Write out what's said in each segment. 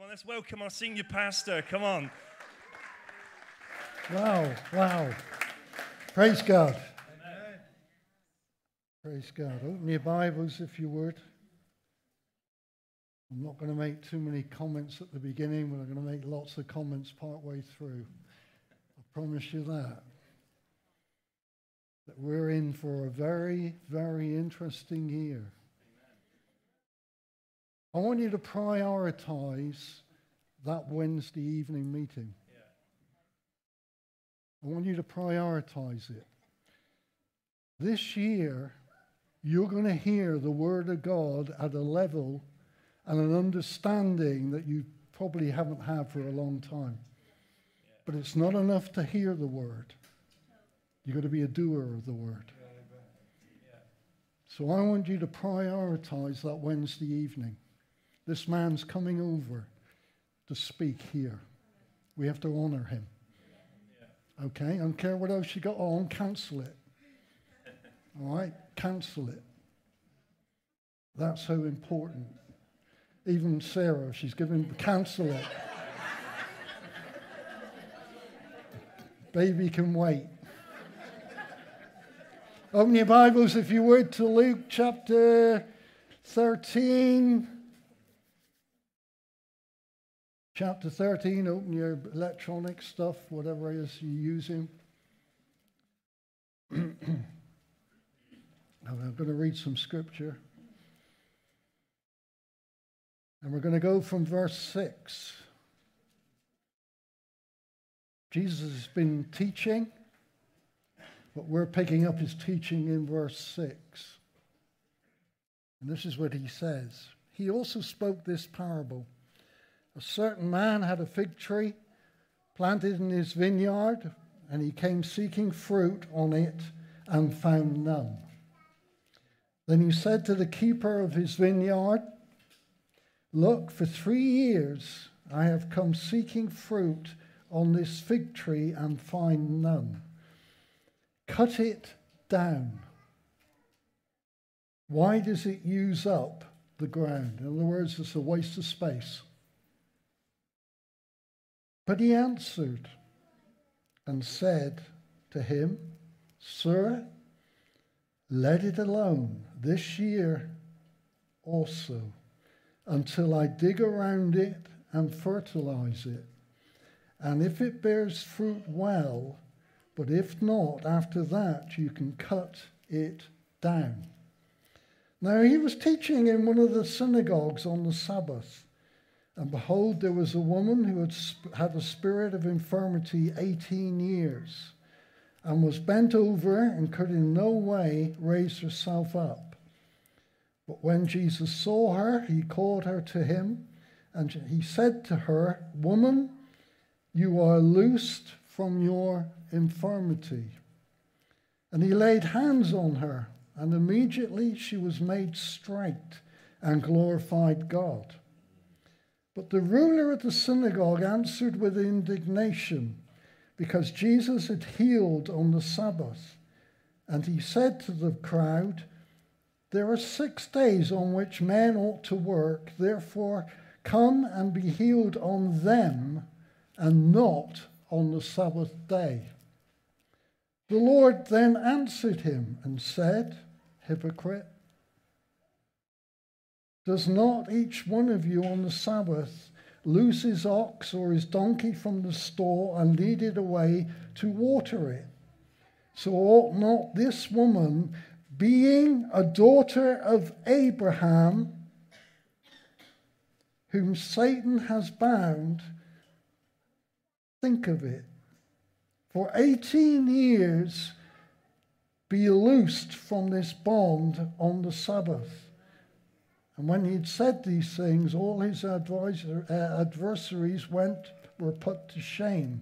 Come on, let's welcome our senior pastor. Come on. Wow, wow. Praise God. Amen. Praise God. Open your Bibles if you would. I'm not going to make too many comments at the beginning, but I'm going to make lots of comments part way through. I promise you that. That we're in for a very, very interesting year. I want you to prioritize that Wednesday evening meeting. I want you to prioritize it. This year, you're going to hear the Word of God at a level and an understanding that you probably haven't had for a long time. But it's not enough to hear the Word. You've got to be a doer of the Word. So I want you to prioritize that Wednesday evening. This man's coming over to speak here. We have to honor him. Okay? I don't care what else you got on, cancel it. All right? Cancel it. That's so important. Even Sarah, she's given, cancel it. Baby can wait. Open your Bibles, if you would, to Luke chapter 13. Chapter 13, open your electronic stuff, whatever it is you're using. I'm going to read some scripture. And we're going to go from verse 6. Jesus has been teaching, but we're picking up his teaching in verse 6. And this is what he says He also spoke this parable. A certain man had a fig tree planted in his vineyard, and he came seeking fruit on it and found none. Then he said to the keeper of his vineyard, Look, for three years I have come seeking fruit on this fig tree and find none. Cut it down. Why does it use up the ground? In other words, it's a waste of space. But he answered and said to him, Sir, let it alone this year also until I dig around it and fertilize it. And if it bears fruit, well, but if not, after that you can cut it down. Now he was teaching in one of the synagogues on the Sabbath. And behold, there was a woman who had had a spirit of infirmity 18 years and was bent over and could in no way raise herself up. But when Jesus saw her, he called her to him and he said to her, Woman, you are loosed from your infirmity. And he laid hands on her, and immediately she was made straight and glorified God. But the ruler of the synagogue answered with indignation because Jesus had healed on the Sabbath. And he said to the crowd, There are six days on which men ought to work, therefore come and be healed on them and not on the Sabbath day. The Lord then answered him and said, Hypocrite. Does not each one of you on the Sabbath loose his ox or his donkey from the store and lead it away to water it? So ought not this woman, being a daughter of Abraham, whom Satan has bound, think of it, for 18 years be loosed from this bond on the Sabbath? And when he'd said these things, all his advisor, uh, adversaries went, were put to shame.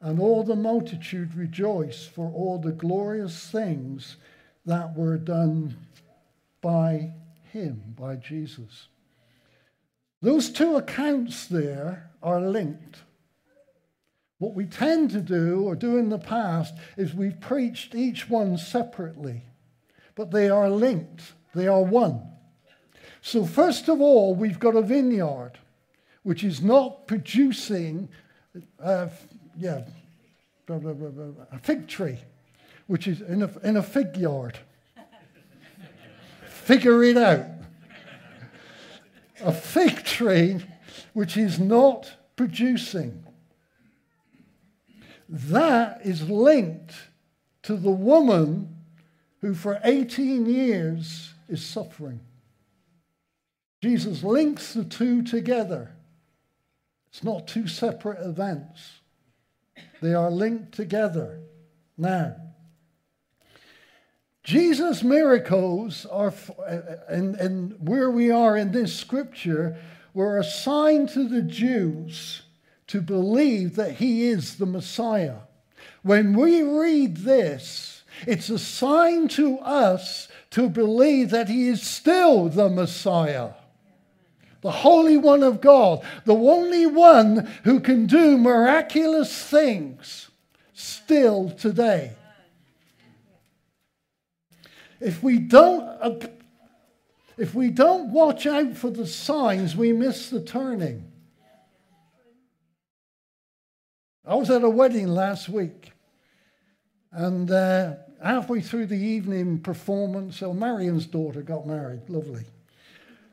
And all the multitude rejoiced for all the glorious things that were done by him, by Jesus. Those two accounts there are linked. What we tend to do, or do in the past, is we've preached each one separately, but they are linked, they are one. So, first of all, we've got a vineyard. which is not producing, uh, yeah, a fig tree, which is in a, in a fig yard. Figure it out. A fig tree which is not producing. That is linked to the woman who for 18 years is suffering. Jesus links the two together. It's not two separate events, they are linked together. Now, Jesus' miracles are, and, uh, and where we are in this scripture, were a sign to the Jews to believe that he is the Messiah. When we read this, it's a sign to us to believe that he is still the Messiah, the Holy One of God, the only one who can do miraculous things still today. If we don't if we don't watch out for the signs, we miss the turning. I was at a wedding last week, and uh, halfway through the evening performance, so Marion's daughter got married, lovely.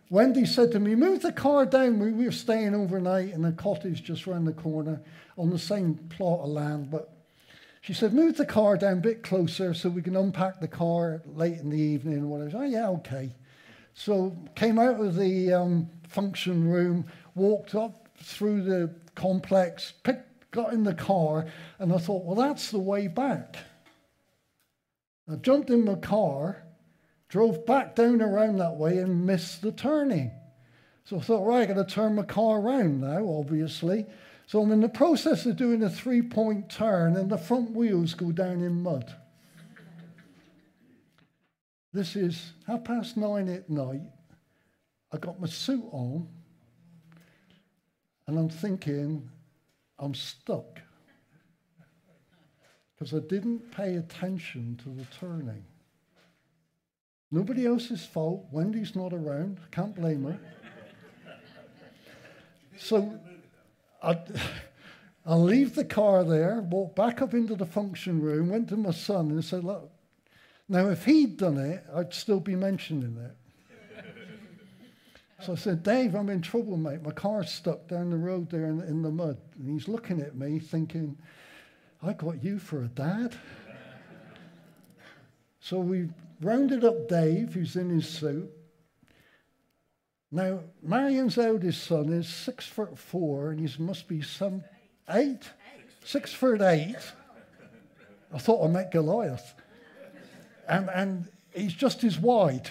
Wendy said to me, Move the car down. We were staying overnight in a cottage just round the corner on the same plot of land, but she said, Move the car down a bit closer so we can unpack the car late in the evening or whatever. Oh, yeah, okay. So came out of the um, function room, walked up through the complex, picked, got in the car, and I thought, well, that's the way back. I jumped in my car, drove back down around that way, and missed the turning. So I thought, right, I got to turn my car around now, obviously. So I'm in the process of doing a three point turn, and the front wheels go down in mud. This is half past nine at night. I got my suit on, and I'm thinking, I'm stuck. Because I didn't pay attention to the turning. Nobody else's fault. Wendy's not around. Can't blame her. so I, I leave the car there, walk back up into the function room, went to my son and said, Look, now, if he'd done it, I'd still be mentioning it. so I said, Dave, I'm in trouble, mate. My car's stuck down the road there in, in the mud. And he's looking at me thinking, I got you for a dad. so we rounded up Dave, who's in his suit. Now, Marion's eldest son is six foot four, and he must be some eight, six foot eight. I thought I met Goliath and, and he's just as wide.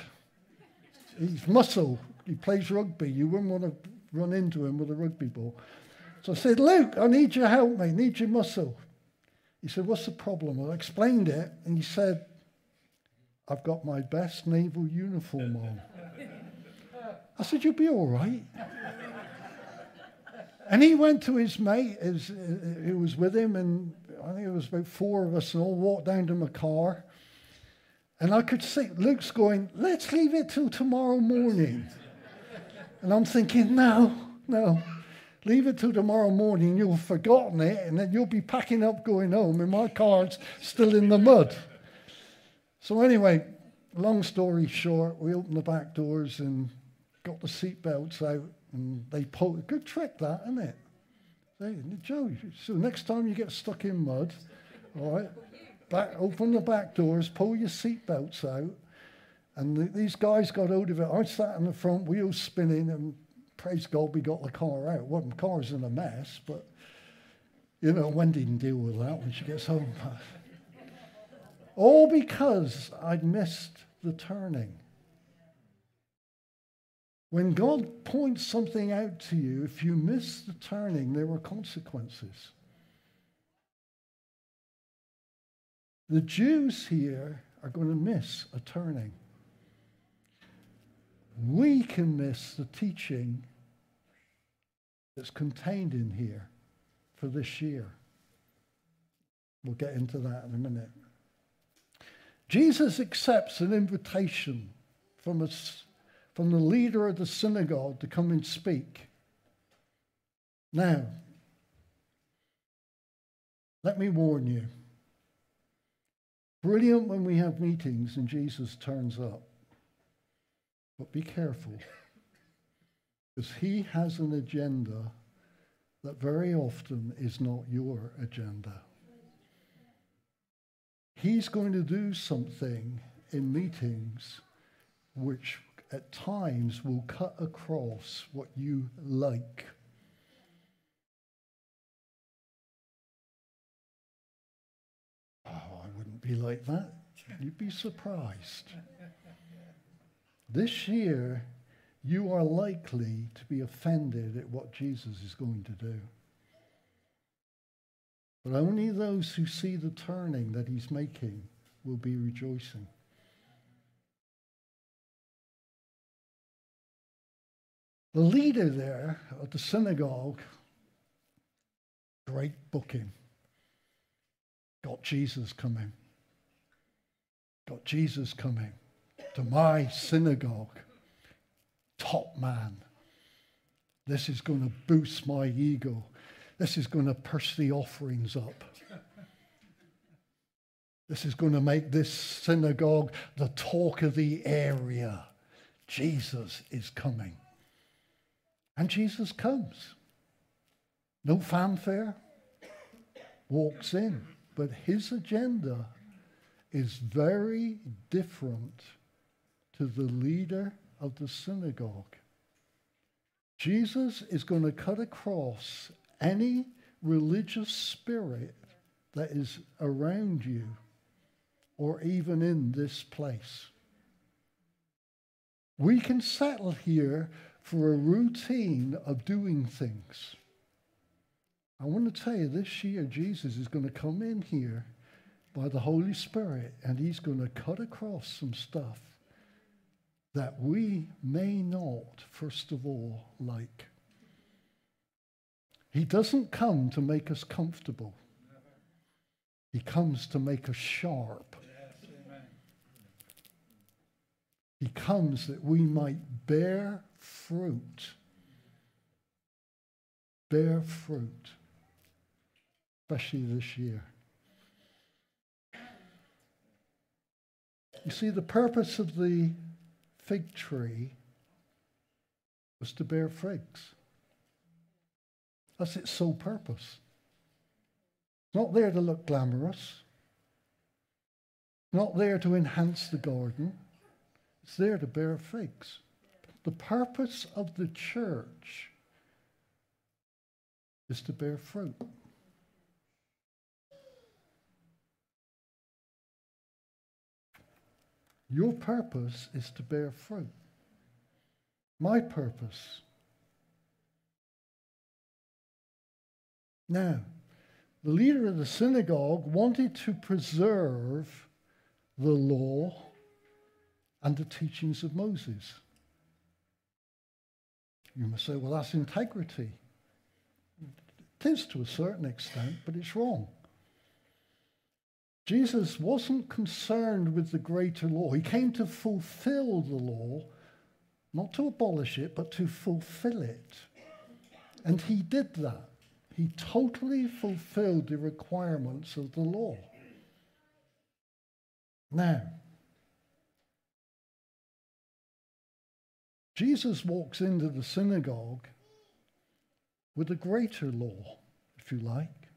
He's muscle. He plays rugby. You wouldn't want to run into him with a rugby ball. So I said, Luke, I need your help, mate. I need your muscle. He said, What's the problem? I explained it, and he said, I've got my best naval uniform on. I said, You'll be all right. and he went to his mate his, uh, who was with him, and I think it was about four of us, and all walked down to my car. And I could see Luke's going, let's leave it till tomorrow morning. and I'm thinking, no, no. Leave it till tomorrow morning. You'll have forgotten it, and then you'll be packing up going home, and my car's still in the mud. So, anyway, long story short, we opened the back doors and got the seat belts out, and they pulled. Good trick, that, isn't it? Hey, Joe, so next time you get stuck in mud, all right, back, open the back doors, pull your seatbelts out. And the, these guys got hold of it. I sat in the front, wheels spinning, and praise God we got the car out. Well, the car car's in a mess, but, you know, Wendy can deal with that when she gets home. All because I'd missed the turning. When God points something out to you, if you miss the turning, there are consequences. The Jews here are going to miss a turning. We can miss the teaching that's contained in here for this year. We'll get into that in a minute. Jesus accepts an invitation from, a, from the leader of the synagogue to come and speak. Now, let me warn you. Brilliant when we have meetings and Jesus turns up. But be careful, because he has an agenda that very often is not your agenda. He's going to do something in meetings which at times will cut across what you like. Oh, I wouldn't be like that. You'd be surprised. This year, you are likely to be offended at what Jesus is going to do. But only those who see the turning that he's making will be rejoicing. The leader there at the synagogue, great booking. Got Jesus coming. Got Jesus coming to my synagogue. Top man. This is going to boost my ego. This is going to push the offerings up. This is going to make this synagogue the talk of the area. Jesus is coming. And Jesus comes. No fanfare. Walks in. But his agenda is very different to the leader of the synagogue. Jesus is going to cut across any religious spirit that is around you or even in this place. We can settle here for a routine of doing things. I want to tell you, this year, Jesus is going to come in here by the Holy Spirit and he's going to cut across some stuff that we may not, first of all, like. He doesn't come to make us comfortable. He comes to make us sharp. He comes that we might bear fruit. Bear fruit, especially this year. You see, the purpose of the fig tree was to bear figs. That's its sole purpose. It's not there to look glamorous. Not there to enhance the garden. It's there to bear figs. The purpose of the church is to bear fruit. Your purpose is to bear fruit. My purpose. Now, the leader of the synagogue wanted to preserve the law and the teachings of Moses. You must say, well, that's integrity. It is to a certain extent, but it's wrong. Jesus wasn't concerned with the greater law. He came to fulfill the law, not to abolish it, but to fulfill it. And he did that. He totally fulfilled the requirements of the law. Now, Jesus walks into the synagogue with a greater law, if you like,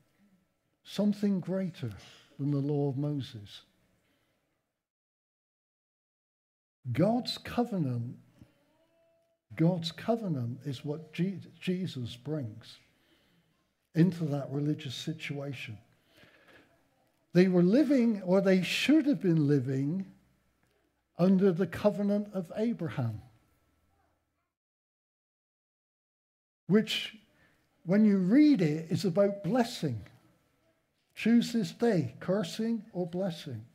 something greater than the law of Moses. God's covenant, God's covenant is what Jesus brings into that religious situation. They were living, or they should have been living, under the covenant of Abraham, which, when you read it, is about blessing. Choose this day, cursing or blessing.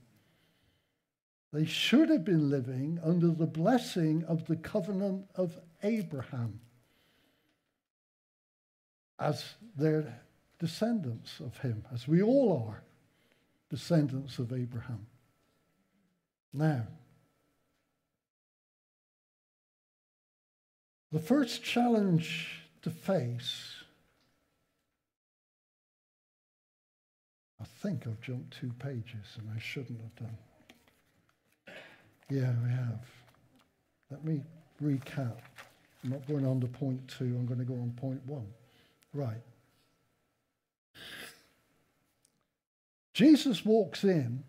They should have been living under the blessing of the covenant of Abraham as they're descendants of him, as we all are descendants of Abraham. Now, the first challenge to face, I think I've jumped two pages and I shouldn't have done. Yeah, we have. Let me recap. I'm not going on to point two, I'm going to go on point one. Right. Jesus walks in,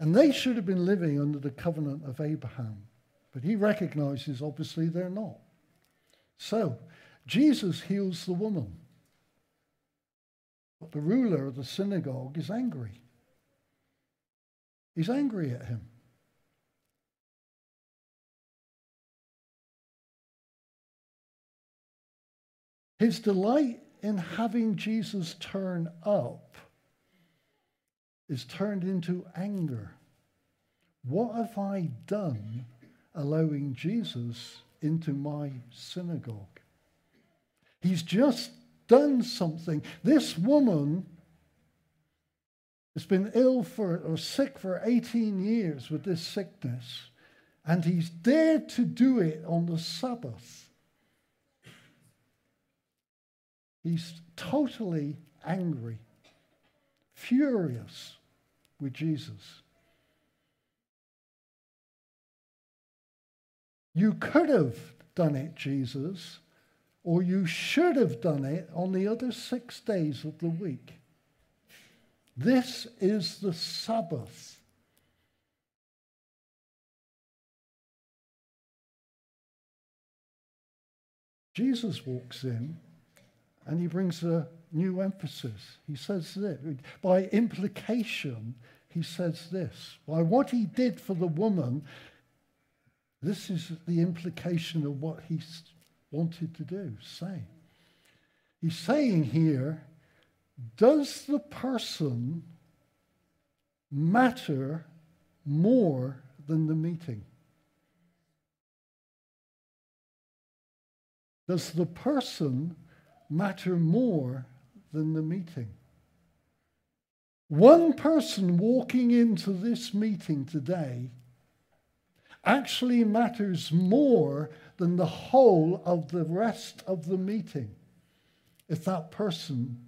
and they should have been living under the covenant of Abraham, but he recognizes obviously they're not. So, Jesus heals the woman. But the ruler of the synagogue is angry. He's angry at him. His delight in having Jesus turn up is turned into anger. What have I done allowing Jesus into my synagogue? He's just done something. This woman has been ill for or sick for 18 years with this sickness, and he's dared to do it on the Sabbath. He's totally angry, furious with Jesus. You could have done it, Jesus, or you should have done it on the other six days of the week. This is the Sabbath. Jesus walks in and he brings a new emphasis. He says this. By implication, he says this. By what he did for the woman, this is the implication of what he wanted to do, say. He's saying here, does the person matter more than the meeting? Does the person matter more than the meeting. One person walking into this meeting today actually matters more than the whole of the rest of the meeting if that person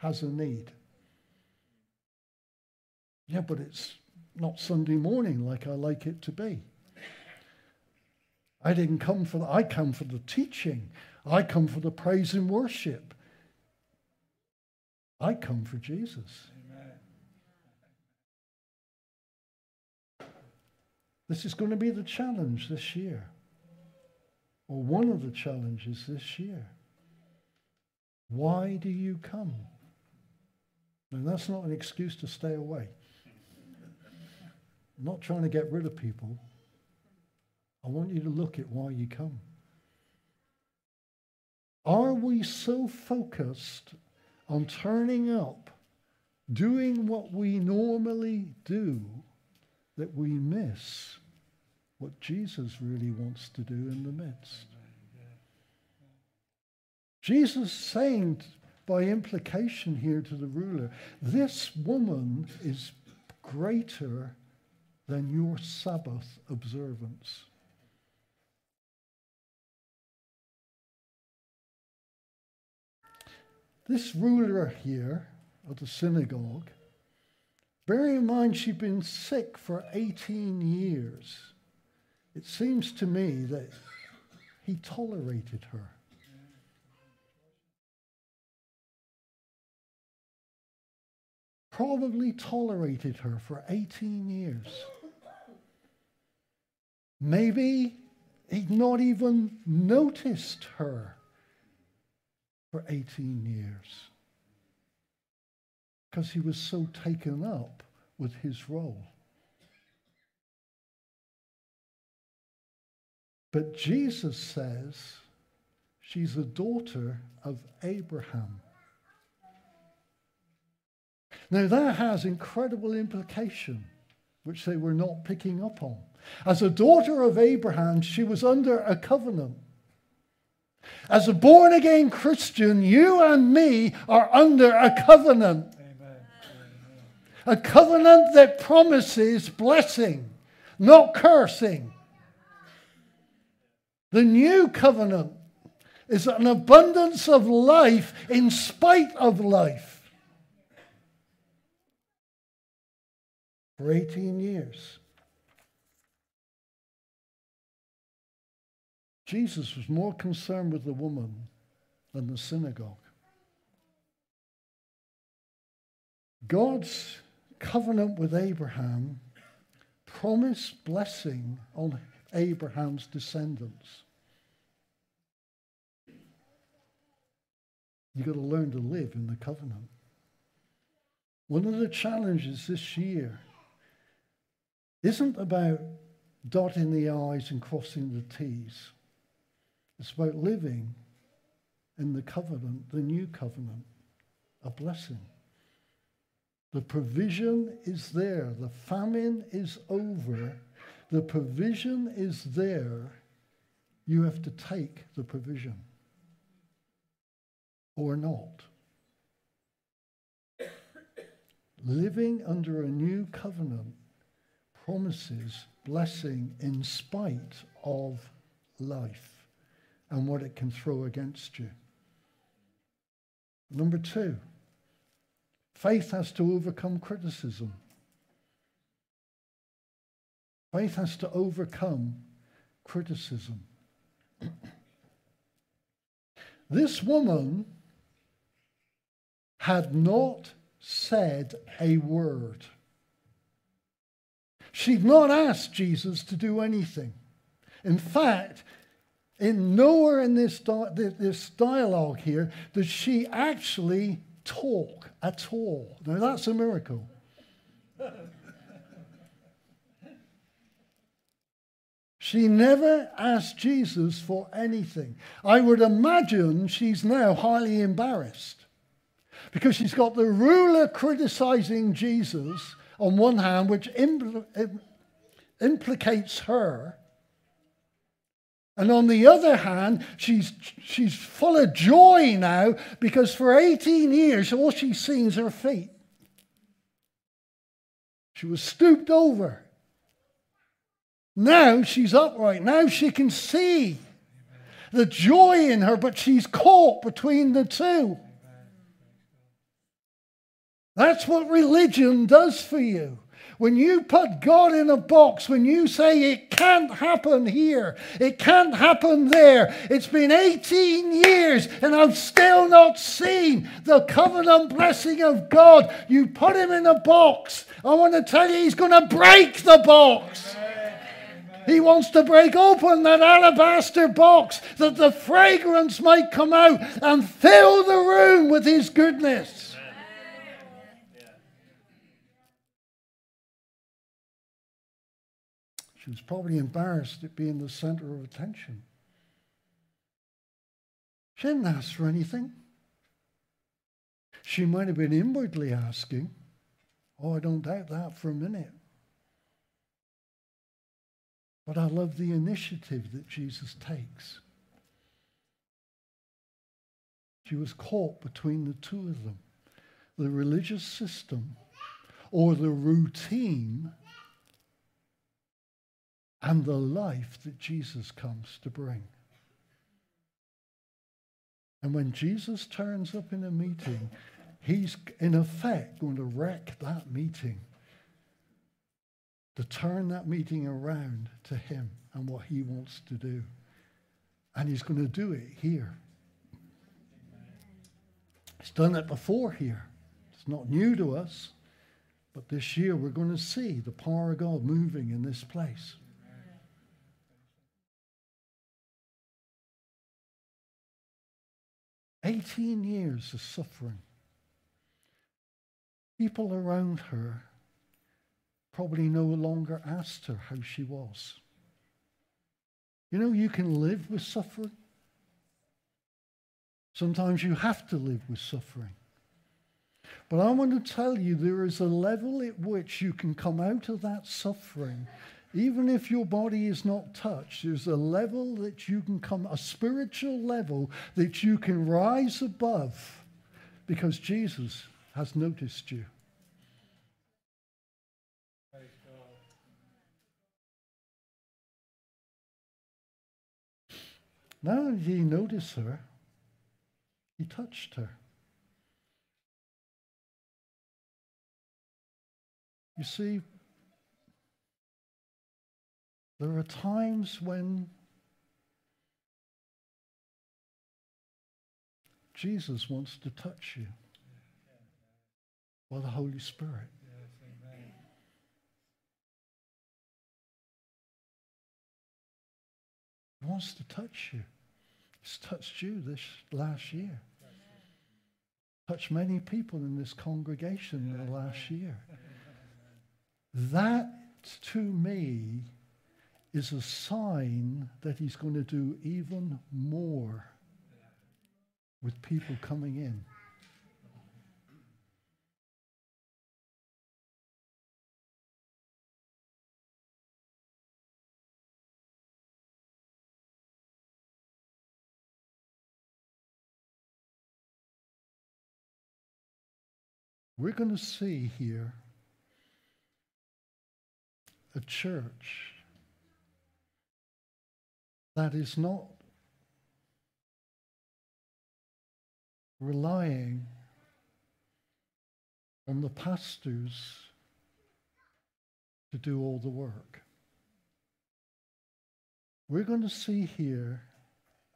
has a need. Yeah, but it's not Sunday morning like I like it to be. I didn't come for the, I come for the teaching. I come for the praise and worship. I come for Jesus. Amen. This is going to be the challenge this year, or one of the challenges this year. Why do you come? And that's not an excuse to stay away. I'm not trying to get rid of people. I want you to look at why you come. Are we so focused on turning up, doing what we normally do, that we miss what Jesus really wants to do in the midst? Jesus saying by implication here to the ruler, this woman is greater than your Sabbath observance. This ruler here of the synagogue, bearing in mind she'd been sick for 18 years, it seems to me that he tolerated her. Probably tolerated her for 18 years. Maybe he'd not even noticed her for 18 years because he was so taken up with his role. But Jesus says she's a daughter of Abraham. Now, that has incredible implication, which they were not picking up on. As a daughter of Abraham, she was under a covenant. As a born again Christian, you and me are under a covenant. Amen. A covenant that promises blessing, not cursing. The new covenant is an abundance of life in spite of life. For 18 years. Jesus was more concerned with the woman than the synagogue. God's covenant with Abraham promised blessing on Abraham's descendants. You've got to learn to live in the covenant. One of the challenges this year isn't about dotting the I's and crossing the T's. It's about living in the covenant, the new covenant, a blessing. The provision is there. The famine is over. The provision is there. You have to take the provision or not. Living under a new covenant promises blessing in spite of life and what it can throw against you. Number two, faith has to overcome criticism. Faith has to overcome criticism. this woman had not said a word. She'd not asked Jesus to do anything. In fact, in nowhere in this, this dialogue here does she actually talk at all. Now that's a miracle. She never asked Jesus for anything. I would imagine she's now highly embarrassed because she's got the ruler criticizing Jesus on one hand, which impl- implicates her. And on the other hand, she's, she's full of joy now because for 18 years, all she's seen is her feet. She was stooped over. Now she's upright. Now she can see the joy in her, but she's caught between the two. That's what religion does for you. When you put God in a box, when you say it can't happen here, it can't happen there, it's been 18 years and I've still not seen the covenant blessing of God. You put him in a box. I want to tell you, he's going to break the box. He wants to break open that alabaster box that the fragrance might come out and fill the room with his goodness. Was probably embarrassed at being the center of attention. She didn't ask for anything. She might have been inwardly asking. Oh, I don't doubt that for a minute. But I love the initiative that Jesus takes. She was caught between the two of them the religious system or the routine and the life that Jesus comes to bring. And when Jesus turns up in a meeting, he's in effect going to wreck that meeting, to turn that meeting around to him and what he wants to do. And he's going to do it here. He's done it before here. It's not new to us. But this year we're going to see the power of God moving in this place. 18 years of suffering. People around her probably no longer asked her how she was. You know, you can live with suffering. Sometimes you have to live with suffering. But I want to tell you there is a level at which you can come out of that suffering even if your body is not touched, there's a level that you can come, a spiritual level that you can rise above because Jesus has noticed you. Now he noticed her, he touched her. You see, There are times when Jesus wants to touch you by the Holy Spirit. He wants to touch you. He's touched you this last year. Touched many people in this congregation in the last year. That, to me, is a sign that he's going to do even more with people coming in. We're going to see here a church that is not relying on the pastors to do all the work. We're going to see here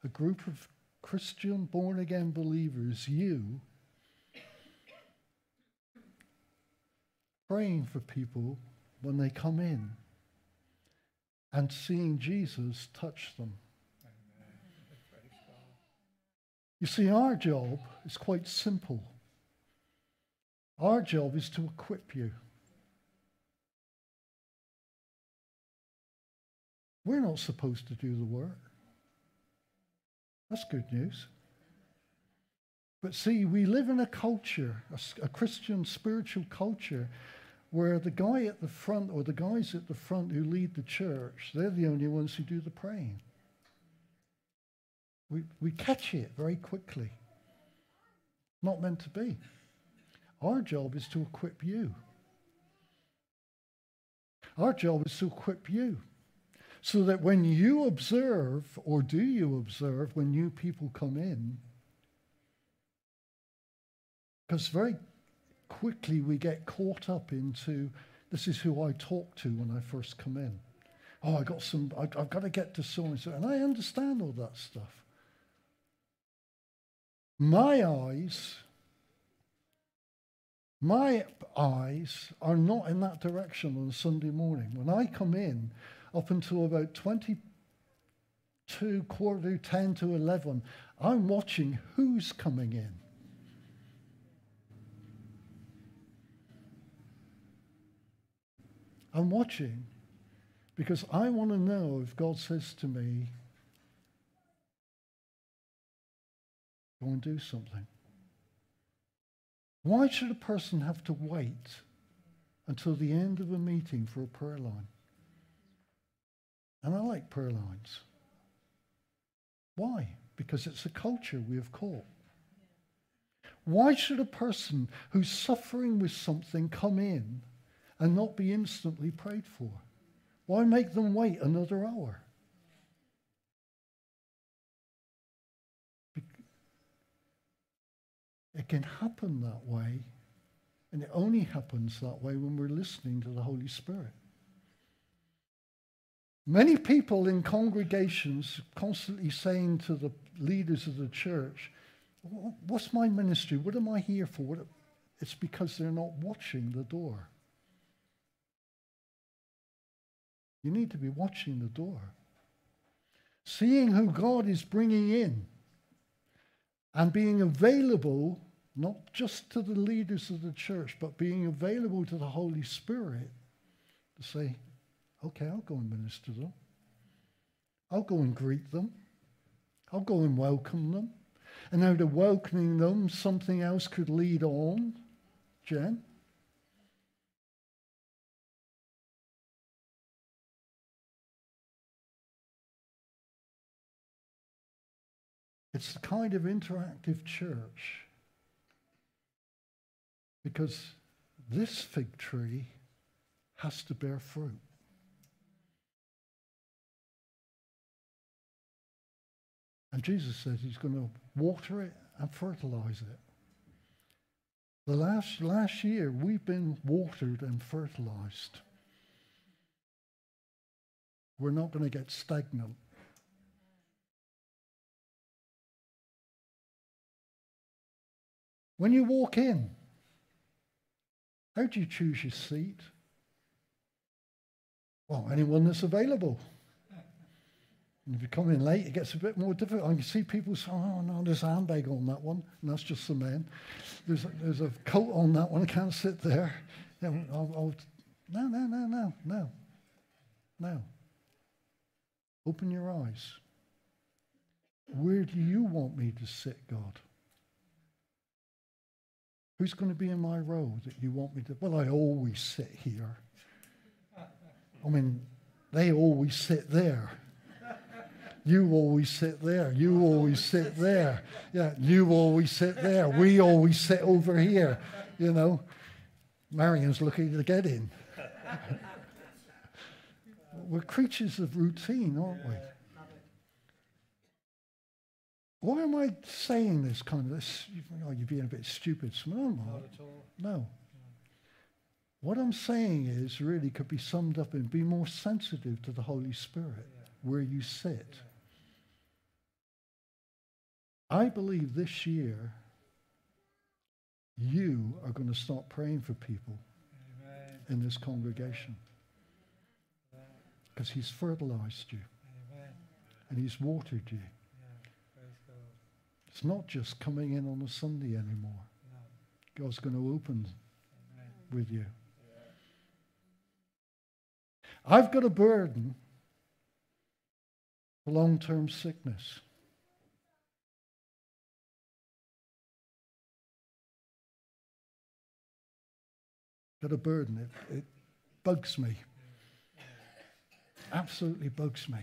a group of Christian born again believers, you, praying for people when they come in and seeing Jesus touch them. You see, our job is quite simple. Our job is to equip you. We're not supposed to do the work. That's good news. But see, we live in a culture, a, a, Christian spiritual culture, where the guy at the front or the guys at the front who lead the church, they're the only ones who do the praying. We, we catch it very quickly. Not meant to be. Our job is to equip you. Our job is to equip you so that when you observe, or do you observe when new people come in, because very quickly we get caught up into this is who I talk to when I first come in. Oh, I got some, I, have got to get to so and so. And I understand all that stuff. My eyes, my eyes are not in that direction on Sunday morning. When I come in, up until about 22, quarter to 10 to 11, I'm watching who's coming in. I'm watching because I want to know if God says to me, go and do something. Why should a person have to wait until the end of a meeting for a prayer line? And I like prayer lines. Why? Because it's a culture we have caught. Why should a person who's suffering with something come in and not be instantly prayed for? Why make them wait another hour? It can happen that way, and it only happens that way when we're listening to the Holy Spirit. Many people in congregations constantly saying to the leaders of the church, What's my ministry? What am I here for? It's because they're not watching the door. You need to be watching the door, seeing who God is bringing in, and being available not just to the leaders of the church, but being available to the Holy Spirit to say, okay, I'll go and minister to them. I'll go and greet them. I'll go and welcome them. And out of welcoming them, something else could lead on. Jen? It's the kind of interactive church because this fig tree has to bear fruit. And Jesus says he's going to water it and fertilize it. The last, last year, we've been watered and fertilized. We're not going to get stagnant. When you walk in, how do you choose your seat? Well, anyone that's available. And if you come in late, it gets a bit more difficult. I can see people say, oh, no, there's a handbag on that one, and that's just the men. There's a, there's a coat on that one, I can't sit there. Yeah, I'll, I'll, no, no, no, no, no, no. Open your eyes. Where do you want me to sit, God? Who's going to be in my row that you want me to? Well, I always sit here. I mean, they always sit there. You always sit there. You always sit there. Yeah, you always sit there. We always sit over here. You know, Marion's looking to get in. We're creatures of routine, aren't we? Why am I saying this kind of this? Oh, you're being a bit stupid. No, Not at all. No. What I'm saying is really could be summed up in be more sensitive to the Holy Spirit yeah. where you sit. Yeah. I believe this year you are going to start praying for people Amen. in this congregation because he's fertilized you Amen. and he's watered you. It's not just coming in on a Sunday anymore. No. God's going to open Amen. with you. Yeah. I've got a burden for long term sickness. Got a burden. It, it bugs me. Absolutely bugs me.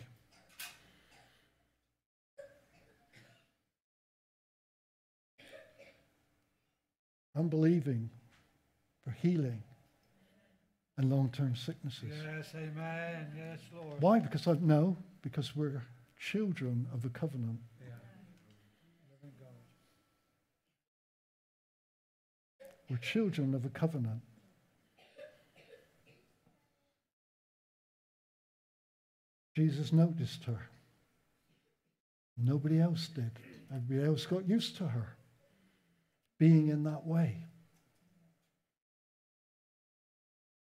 I'm believing for healing and long term sicknesses. Yes, amen. Yes, Lord. Why? Because I know, because we're children of the covenant. Yeah. We're children of the covenant. Jesus noticed her. Nobody else did. Everybody else got used to her being in that way.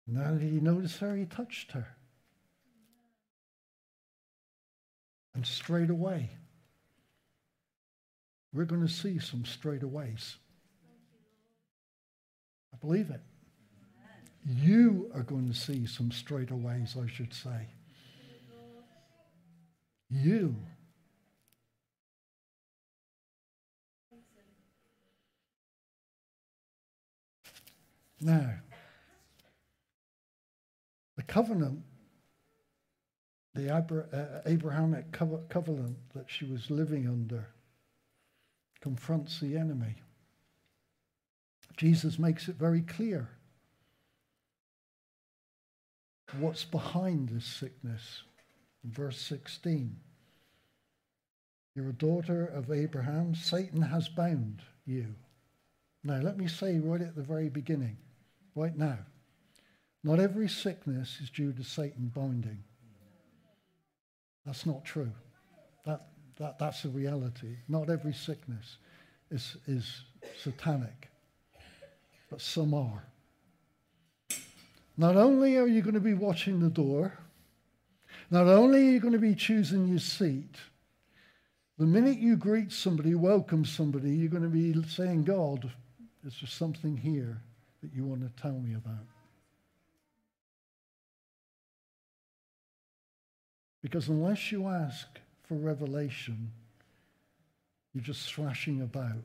Now that he noticed her, he touched her. And straight away, we're going to see some straightaways. I believe it. You are going to see some straightaways, I should say. You Now, the covenant, the uh, Abrahamic covenant that she was living under, confronts the enemy. Jesus makes it very clear what's behind this sickness. In verse 16, you're a daughter of Abraham. Satan has bound you. Now, let me say right at the very beginning right now. Not every sickness is due to Satan binding. That's not true. That, that, that's a reality. Not every sickness is, is satanic, but some are. Not only are you going to be watching the door, not only are you going to be choosing your seat, the minute you greet somebody, welcome somebody, you're going to be saying, God, is there something here that you want to tell me about? Because unless you ask for revelation, you're just thrashing about.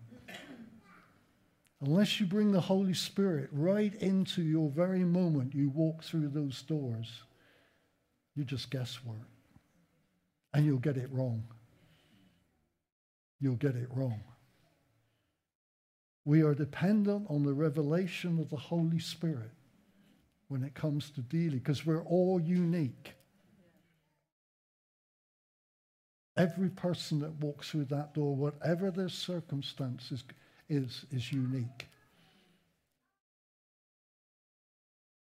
Unless you bring the Holy Spirit right into your very moment you walk through those doors, you just guesswork. And you'll get it wrong. You'll get it wrong. We are dependent on the revelation of the Holy Spirit when it comes to dealing, because we're all unique. Every person that walks through that door, whatever their circumstances, is, is unique.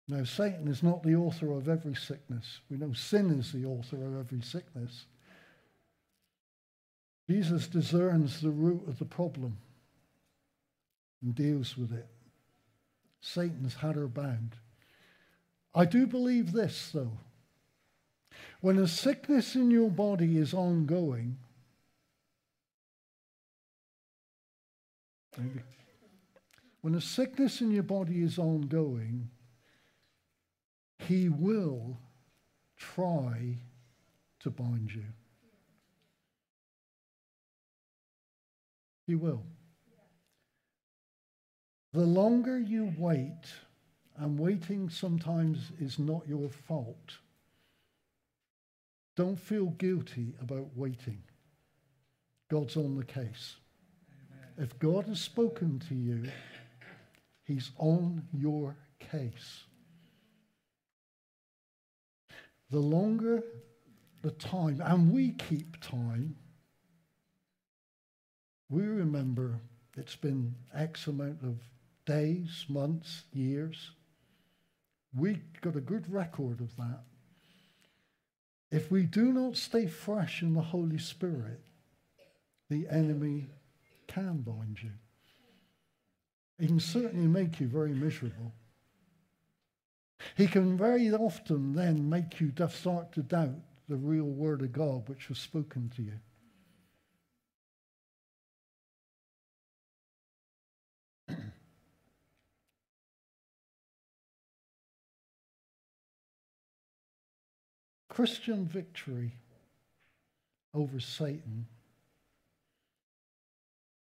Now, Satan is not the author of every sickness. We know sin is the author of every sickness. Jesus discerns the root of the problem and deals with it. Satan's had her bound. I do believe this, though. When a sickness in your body is ongoing, maybe, when a sickness in your body is ongoing, he will try to bind you. He will. The longer you wait, and waiting sometimes is not your fault, don't feel guilty about waiting. God's on the case. Amen. If God has spoken to you, He's on your case. The longer the time, and we keep time, we remember it's been X amount of days, months, years. We got a good record of that. If we do not stay fresh in the Holy Spirit, the enemy can bind you. He can certainly make you very miserable. He can very often then make you start to doubt the real word of God which was spoken to you. Christian victory over Satan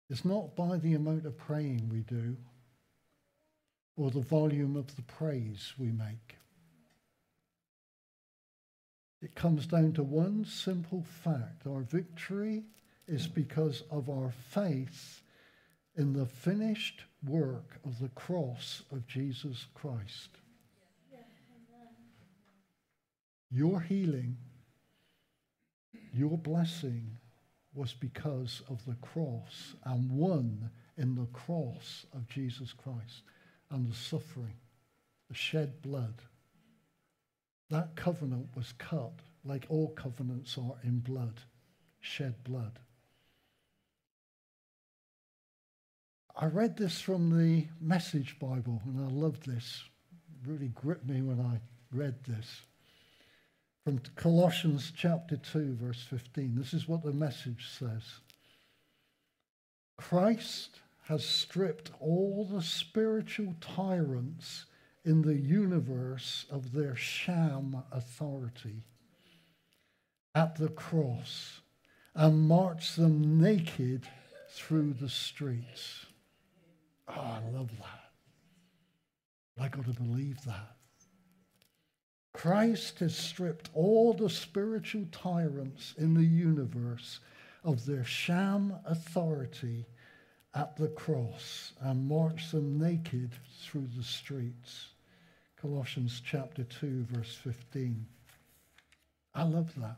is not by the amount of praying we do or the volume of the praise we make. It comes down to one simple fact our victory is because of our faith in the finished work of the cross of Jesus Christ. Your healing, your blessing was because of the cross and won in the cross of Jesus Christ and the suffering, the shed blood. That covenant was cut like all covenants are in blood, shed blood. I read this from the Message Bible and I loved this. It really gripped me when I read this from Colossians chapter 2, verse 15. This is what the message says Christ has stripped all the spiritual tyrants in the universe of their sham authority at the cross and marched them naked through the streets. Oh, I love that. I got to believe that. Christ has stripped all the spiritual tyrants in the universe of their sham authority at the cross and marched them naked through the streets. Colossians chapter 2, verse 15. I love that.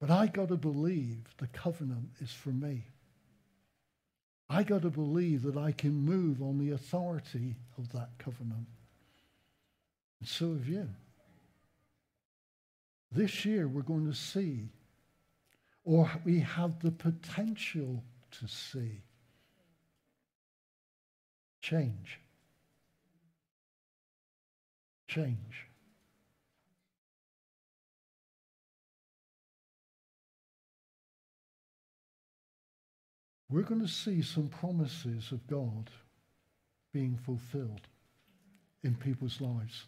But I got to believe the covenant is for me. I got to believe that I can move on the authority of that covenant. And so have you. This year we're going to see, or we have the potential to see, change. Change. We're going to see some promises of God being fulfilled in people's lives.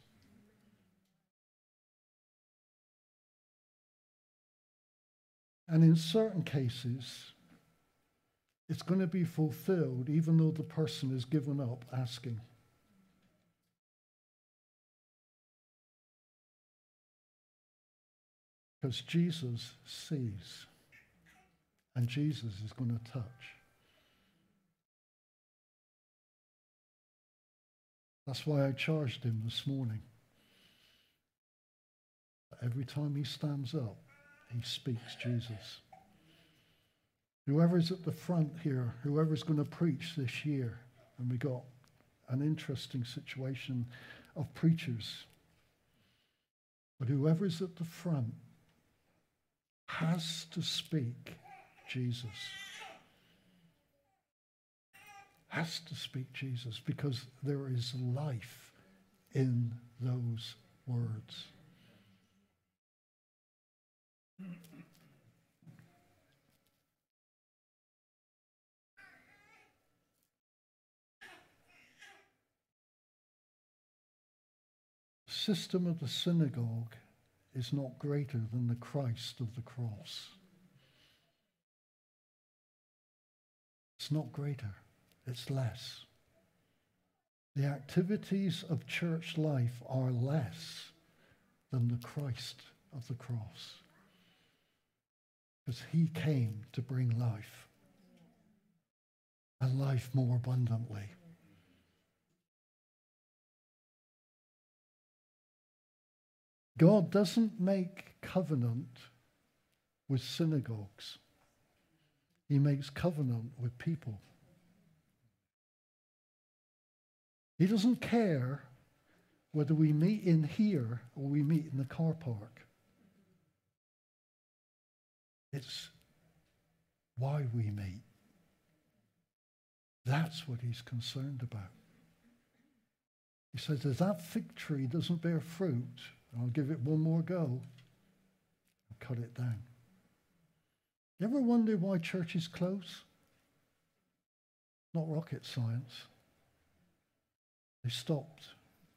And in certain cases, it's going to be fulfilled even though the person has given up asking. Because Jesus sees, and Jesus is going to touch. That's why I charged him this morning. Every time he stands up, he speaks Jesus. Whoever's at the front here, whoever's going to preach this year, and we got an interesting situation of preachers. But whoever is at the front has to speak Jesus. Has to speak Jesus because there is life in those words. System of the synagogue is not greater than the Christ of the cross. It's not greater, it's less. The activities of church life are less than the Christ of the cross. Because he came to bring life, and life more abundantly. God doesn't make covenant with synagogues. He makes covenant with people. He doesn't care whether we meet in here or we meet in the car park. It's why we meet. That's what he's concerned about. He says, if that fig tree doesn't bear fruit, I'll give it one more go and cut it down. You ever wonder why churches close? Not rocket science. They stopped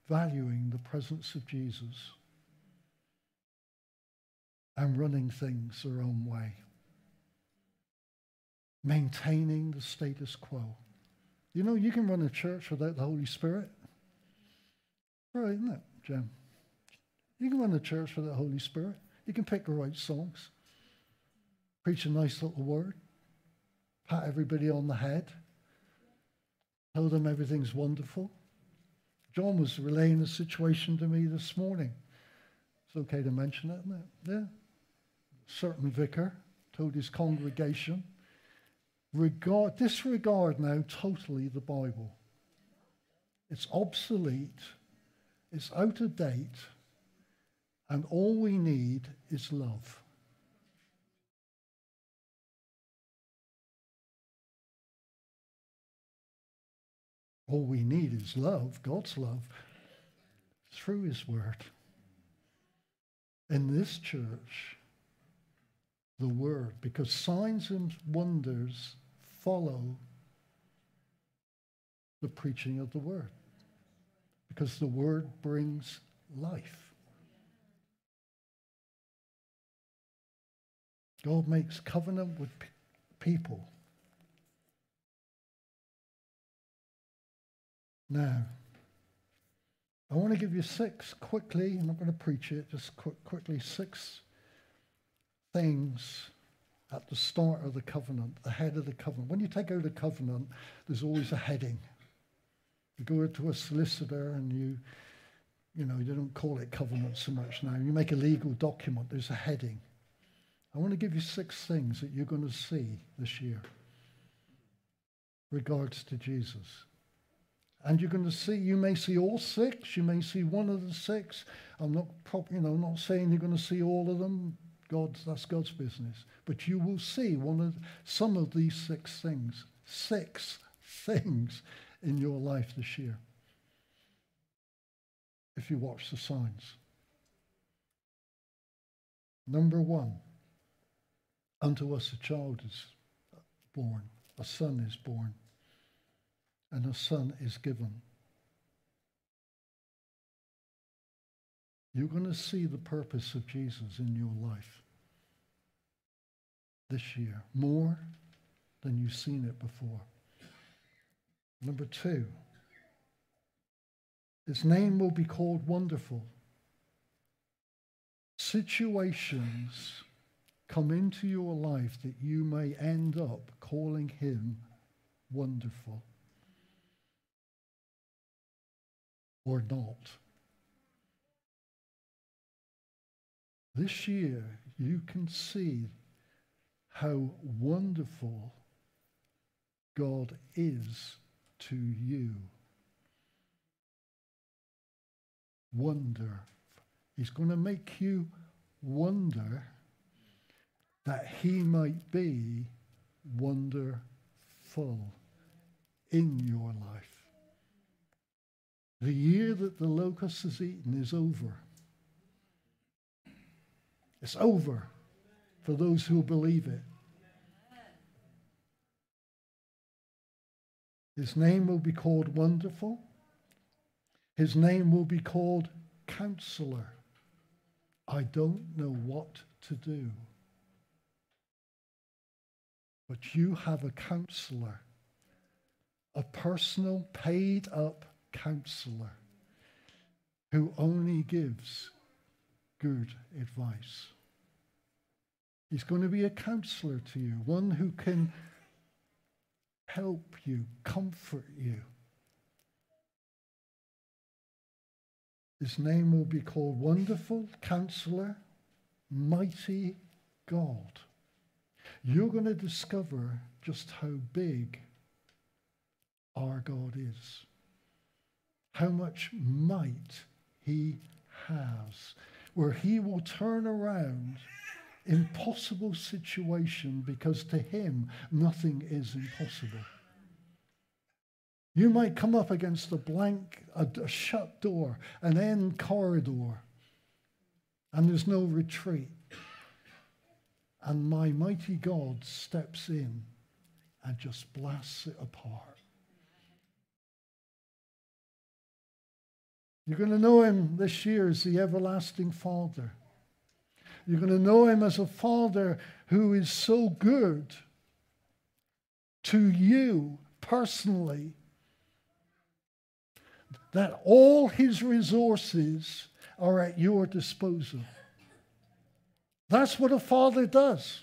valuing the presence of Jesus and running things their own way, maintaining the status quo. You know, you can run a church without the Holy Spirit. Right, isn't it, Jim? You can run a church with the Holy Spirit. You can pick the right songs, preach a nice little word, pat everybody on the head, tell them everything's wonderful. John was relaying the situation to me this morning. It's okay to mention it, isn't it? Yeah. Certain vicar told his congregation, regard, disregard now totally the Bible. It's obsolete, it's out of date, and all we need is love. All we need is love, God's love, through His Word. In this church, the Word, because signs and wonders follow the preaching of the Word, because the Word brings life. God makes covenant with people. Now, I want to give you six quickly. I'm not going to preach it, just quick, quickly six things at the start of the covenant, the head of the covenant. When you take out a covenant, there's always a heading. You go to a solicitor and you, you know, you don't call it covenant so much now. You make a legal document, there's a heading. I want to give you six things that you're going to see this year regards to Jesus. And you're going to see, you may see all six, you may see one of the six. I'm not, prop, you know, not saying you're going to see all of them. God's, that's God's business. But you will see one of some of these six things, six things in your life this year. If you watch the signs. Number one, Unto us a child is born, a son is born, and a son is given. You're going to see the purpose of Jesus in your life this year more than you've seen it before. Number two, his name will be called Wonderful. Situations come into your life that you may end up calling him wonderful or not. This year, you can see how wonderful God is to you. wonder. He's going to make you wonder that he might be wonderful in your life. The year that the locust has eaten is over. It's over for those who believe it. His name will be called Wonderful. His name will be called Counselor. I don't know what to do. But you have a counselor, a personal, paid up counselor who only gives good advice. He's going to be a counselor to you, one who can help you, comfort you. His name will be called Wonderful Counselor, Mighty God. You're going to discover just how big our God is, how much might he has, where he will turn around impossible situation because to him nothing is impossible. You might come up against a blank, a, a shut door, an end corridor, and there's no retreat. And my mighty God steps in and just blasts it apart. You're going to know him this year as the everlasting Father. You're going to know him as a Father who is so good to you personally that all his resources are at your disposal. That's what a father does.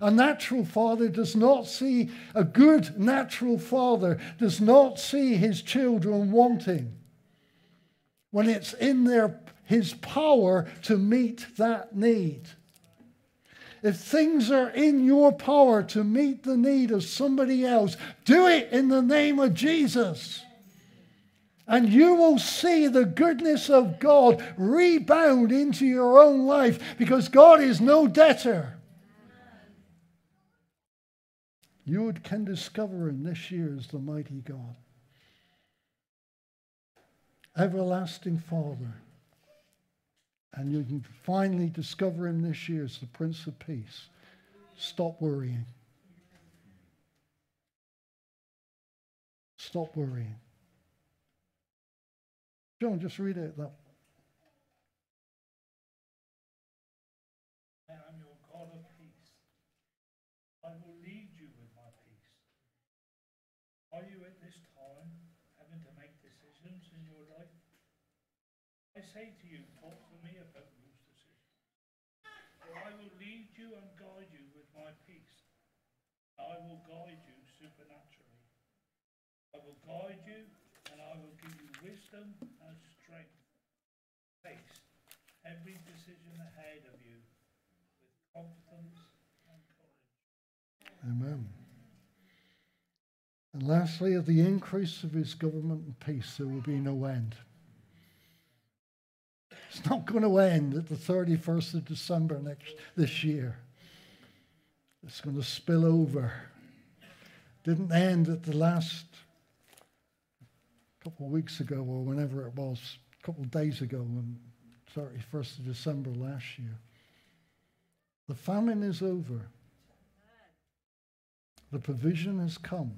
A natural father does not see, a good natural father does not see his children wanting when it's in their, his power to meet that need. If things are in your power to meet the need of somebody else, do it in the name of Jesus. And you will see the goodness of God rebound into your own life because God is no debtor. You can discover in this year as the mighty God. Everlasting Father. And you can finally discover him this year as the Prince of Peace. Stop worrying. Stop worrying. John, just read it. That. I am your God of peace. I will lead you with my peace. Are you at this time having to make decisions in your life? I say to you, talk to me about those decisions. For I will lead you and guide you with my peace. I will guide you supernaturally. I will guide you and I will give you wisdom and strength. Face every decision ahead of you with confidence and courage. Amen. And lastly, of the increase of his government and peace, there will be no end. It's not going to end at the 31st of December next this year. It's going to spill over. Didn't end at the last couple of weeks ago or whenever it was, a couple of days ago, on 31st of December last year. The famine is over. The provision has come.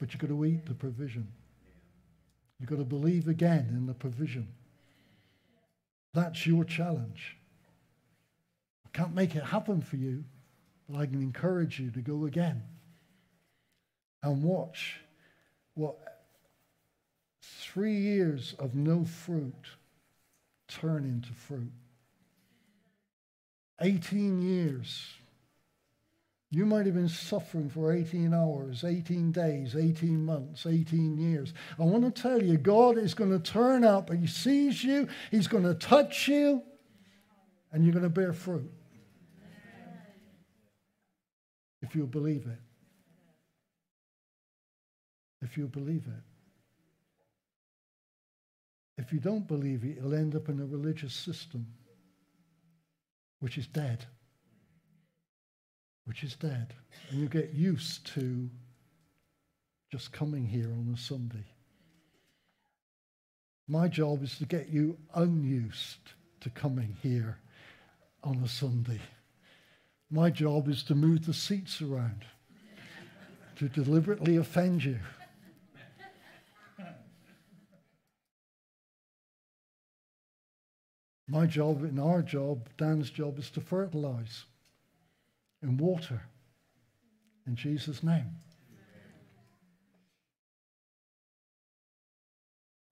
But you've got to eat the provision. You've got to believe again in the provision. That's your challenge. I can't make it happen for you, but I can encourage you to go again and watch what three years of no fruit turn into fruit. 18 years. You might have been suffering for 18 hours, 18 days, 18 months, 18 years. I want to tell you, God is going to turn up and He sees you, He's going to touch you, and you're going to bear fruit. If you'll believe it. If you'll believe it. if you don't believe it, you'll end up in a religious system which is dead. Which is dead. And you get used to just coming here on a Sunday. My job is to get you unused to coming here on a Sunday. My job is to move the seats around, to deliberately offend you. My job and our job, Dan's job, is to fertilize and water in Jesus' name.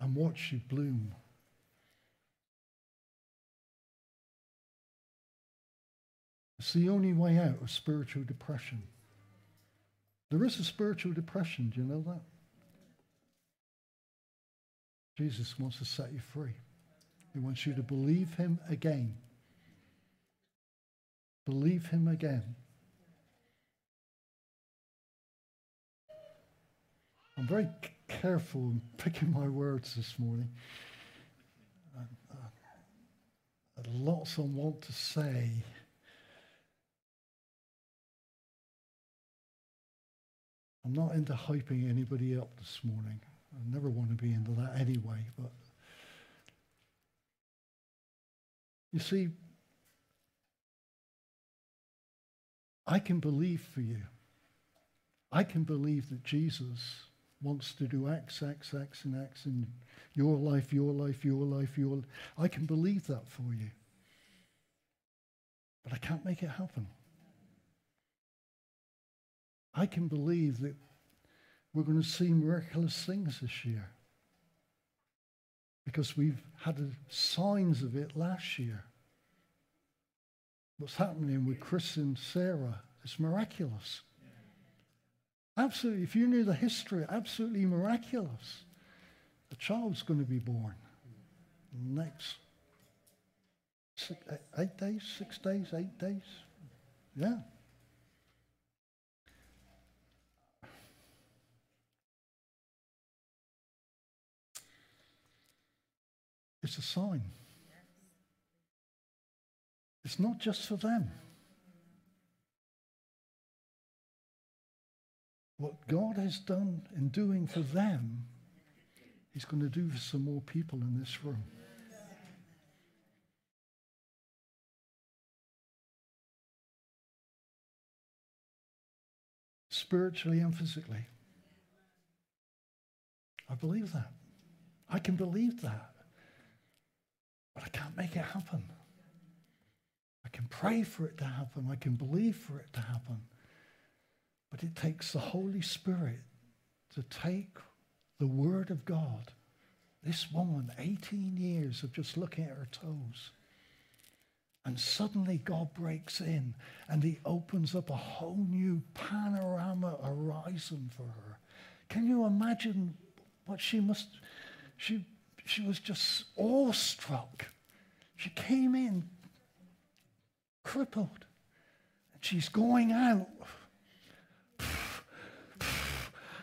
And watch you bloom. It's the only way out of spiritual depression. There is a spiritual depression, do you know that? Jesus wants to set you free. He wants you to believe him again. Believe him again. I'm very careful in picking my words this morning. Uh, lots I want to say. I'm not into hyping anybody up this morning. I never want to be into that anyway, but You see, I can believe for you. I can believe that Jesus wants to do X, X, X, and X in your life, your life, your life, your life. I can believe that for you. But I can't make it happen. I can believe that we're going to see miraculous things this year because we've had signs of it last year. What's happening with Chris and Sarah is miraculous. Absolutely, if you knew the history, absolutely miraculous. A child's going to be born next six, eight days, six days, eight days. Yeah. It's a sign. It's not just for them. What God has done in doing for them, He's going to do for some more people in this room. Spiritually and physically. I believe that. I can believe that. But I can't make it happen. I can pray for it to happen. I can believe for it to happen. But it takes the Holy Spirit to take the Word of God. This woman, 18 years of just looking at her toes. And suddenly God breaks in and he opens up a whole new panorama horizon for her. Can you imagine what she must, she, she was just awestruck. She came in crippled. And she's going out.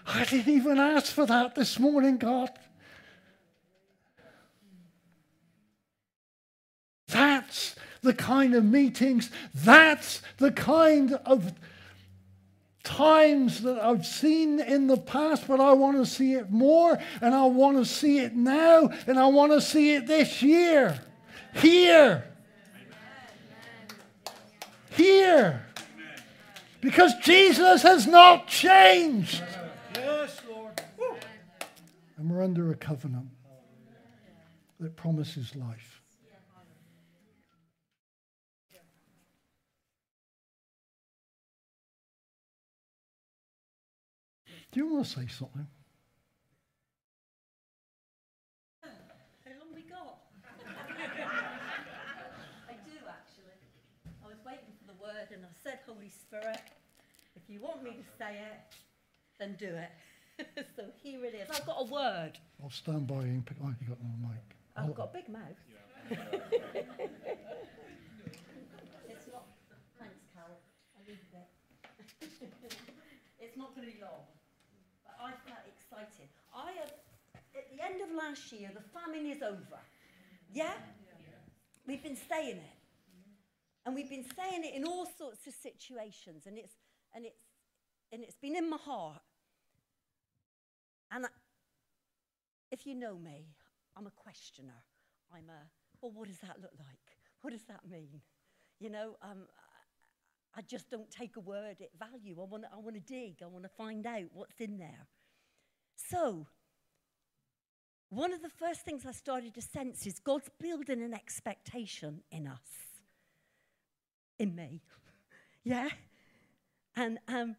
I didn't even ask for that this morning, God. That's the kind of meetings, that's the kind of times that I've seen in the past, but I want to see it more, and I want to see it now, and I want to see it this year. Here here. Because Jesus has not changed. Yes, Lord. And we're under a covenant that promises life. Do you want to say something? and I said, Holy Spirit, if you want me to say it, then do it. so here it is. I've got a word. I'll stand by you and pick. Oh, you got no mic. I've got a big mouth. it's not. Thanks, Carol. I need a bit. it's not going to be long, but I felt excited. I have, at the end of last year, the famine is over. Yeah? We've been saying it. And we've been saying it in all sorts of situations. And it's, and it's, and it's been in my heart. And I, if you know me, I'm a questioner. I'm a, well, what does that look like? What does that mean? You know, um, I just don't take a word at value. I want to I wanna dig, I want to find out what's in there. So, one of the first things I started to sense is God's building an expectation in us, in me. yeah? And um,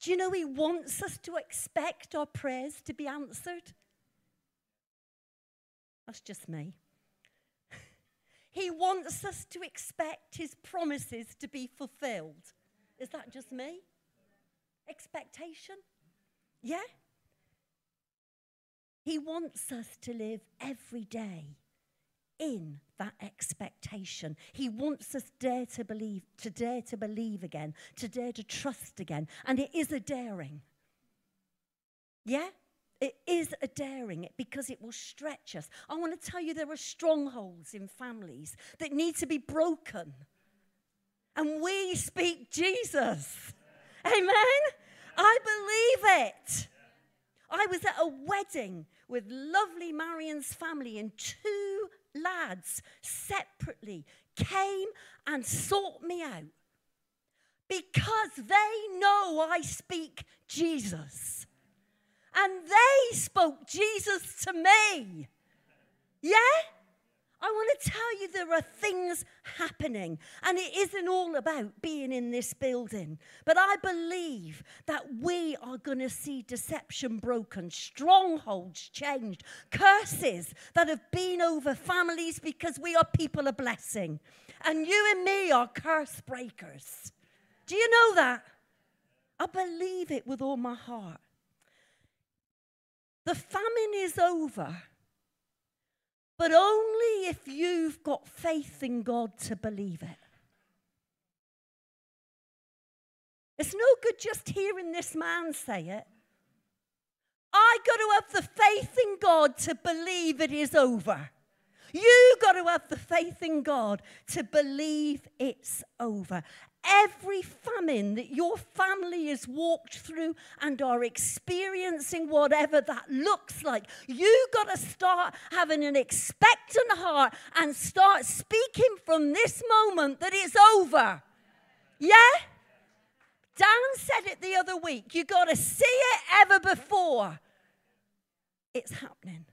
do you know He wants us to expect our prayers to be answered? That's just me. he wants us to expect His promises to be fulfilled. Is that just me? Expectation? Yeah? He wants us to live every day in that expectation. He wants us dare to believe, to dare to believe again, to dare to trust again. And it is a daring. Yeah? It is a daring because it will stretch us. I want to tell you there are strongholds in families that need to be broken. And we speak Jesus. Amen? I believe it. I was at a wedding with lovely Marion's family, and two lads separately came and sought me out because they know I speak Jesus. And they spoke Jesus to me. Yeah? I want to tell you there are things happening, and it isn't all about being in this building. But I believe that we are going to see deception broken, strongholds changed, curses that have been over families because we are people of blessing. And you and me are curse breakers. Do you know that? I believe it with all my heart. The famine is over but only if you've got faith in God to believe it. It's no good just hearing this man say it. I got to have the faith in God to believe it is over. You got to have the faith in God to believe it's over every famine that your family has walked through and are experiencing, whatever that looks like, you got to start having an expectant heart and start speaking from this moment that it's over. Yeah? Dan said it the other week. You got to see it ever before it's happening.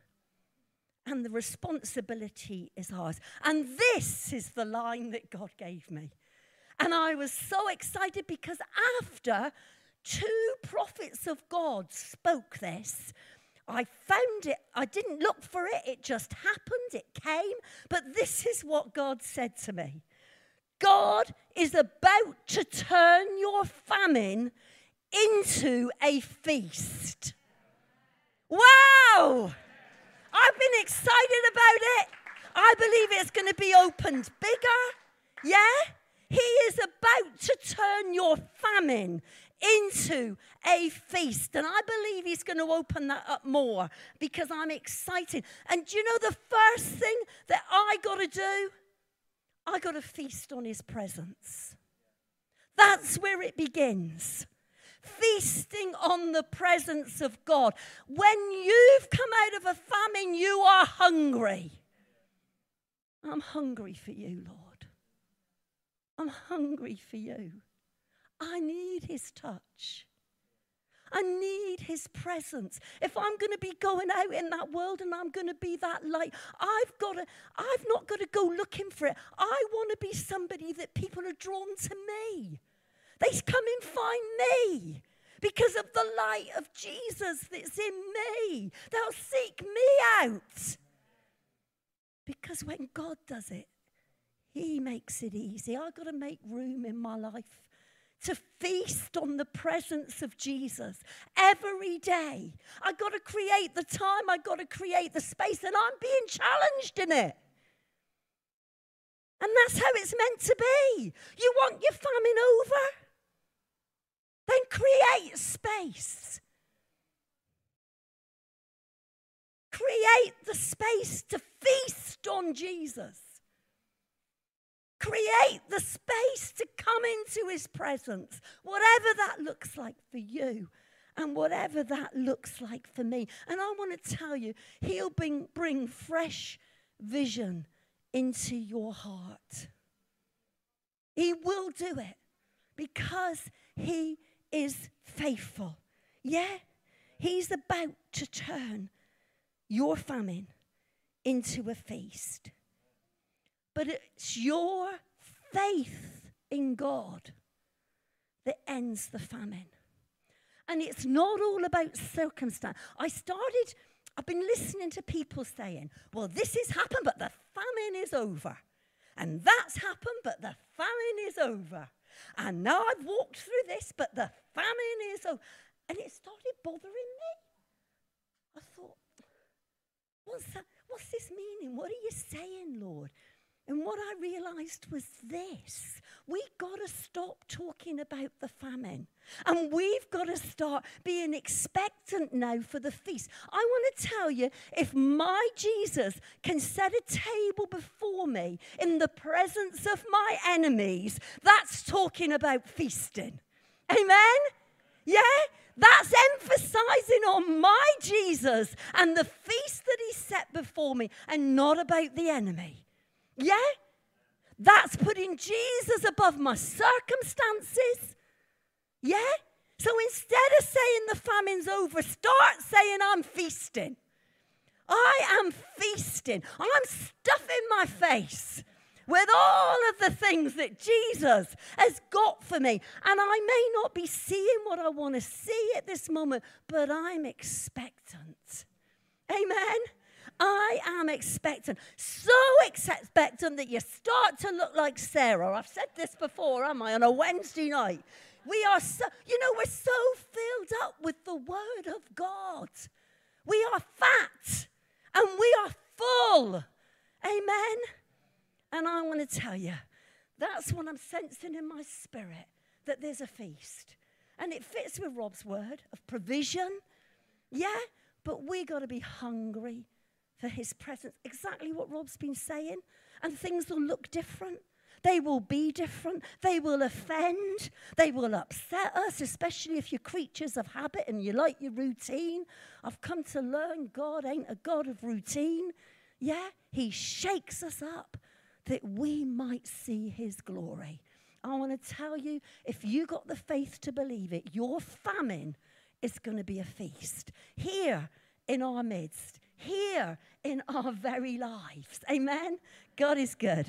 And the responsibility is ours. And this is the line that God gave me. And I was so excited because after two prophets of God spoke this, I found it, I didn't look for it, it just happened, it came. But this is what God said to me God is about to turn your famine into a feast. Wow! I've been excited about it. I believe it's going to be opened bigger. Yeah? He is about to turn your famine into a feast. And I believe he's going to open that up more because I'm excited. And do you know the first thing that I got to do? I got to feast on his presence. That's where it begins. Feasting on the presence of God. When you've come out of a famine, you are hungry. I'm hungry for you, Lord. I'm hungry for you. I need his touch. I need his presence. If I'm going to be going out in that world and I'm going to be that light, I've got to, I've not got to go looking for it. I want to be somebody that people are drawn to me. They come and find me because of the light of Jesus that's in me. They'll seek me out. Because when God does it, he makes it easy. I've got to make room in my life to feast on the presence of Jesus every day. I've got to create the time, I've got to create the space, and I'm being challenged in it. And that's how it's meant to be. You want your famine over? Then create space. Create the space to feast on Jesus. Create the space to come into his presence, whatever that looks like for you and whatever that looks like for me. And I want to tell you, he'll bring, bring fresh vision into your heart. He will do it because he is faithful. Yeah? He's about to turn your famine into a feast. But it's your faith in God that ends the famine. And it's not all about circumstance. I started, I've been listening to people saying, well, this has happened, but the famine is over. And that's happened, but the famine is over. And now I've walked through this, but the famine is over. And it started bothering me. I thought, what's that? What's this meaning? What are you saying, Lord? And what I realized was this we've got to stop talking about the famine. And we've got to start being expectant now for the feast. I want to tell you if my Jesus can set a table before me in the presence of my enemies, that's talking about feasting. Amen? Yeah? That's emphasizing on my Jesus and the feast that he set before me and not about the enemy. Yeah? That's putting Jesus above my circumstances. Yeah? So instead of saying the famine's over, start saying I'm feasting. I am feasting. I'm stuffing my face with all of the things that Jesus has got for me. And I may not be seeing what I want to see at this moment, but I'm expectant. Amen. I am expectant. So expectant that you start to look like Sarah. I've said this before, am I, on a Wednesday night? We are so, you know, we're so filled up with the Word of God. We are fat and we are full. Amen. And I want to tell you, that's what I'm sensing in my spirit that there's a feast. And it fits with Rob's word of provision. Yeah, but we got to be hungry for his presence. Exactly what Rob's been saying. And things will look different. They will be different. They will offend. They will upset us, especially if you're creatures of habit and you like your routine. I've come to learn God ain't a God of routine. Yeah, He shakes us up that we might see His glory. I want to tell you if you got the faith to believe it, your famine is going to be a feast here in our midst here in our very lives. Amen? God is good.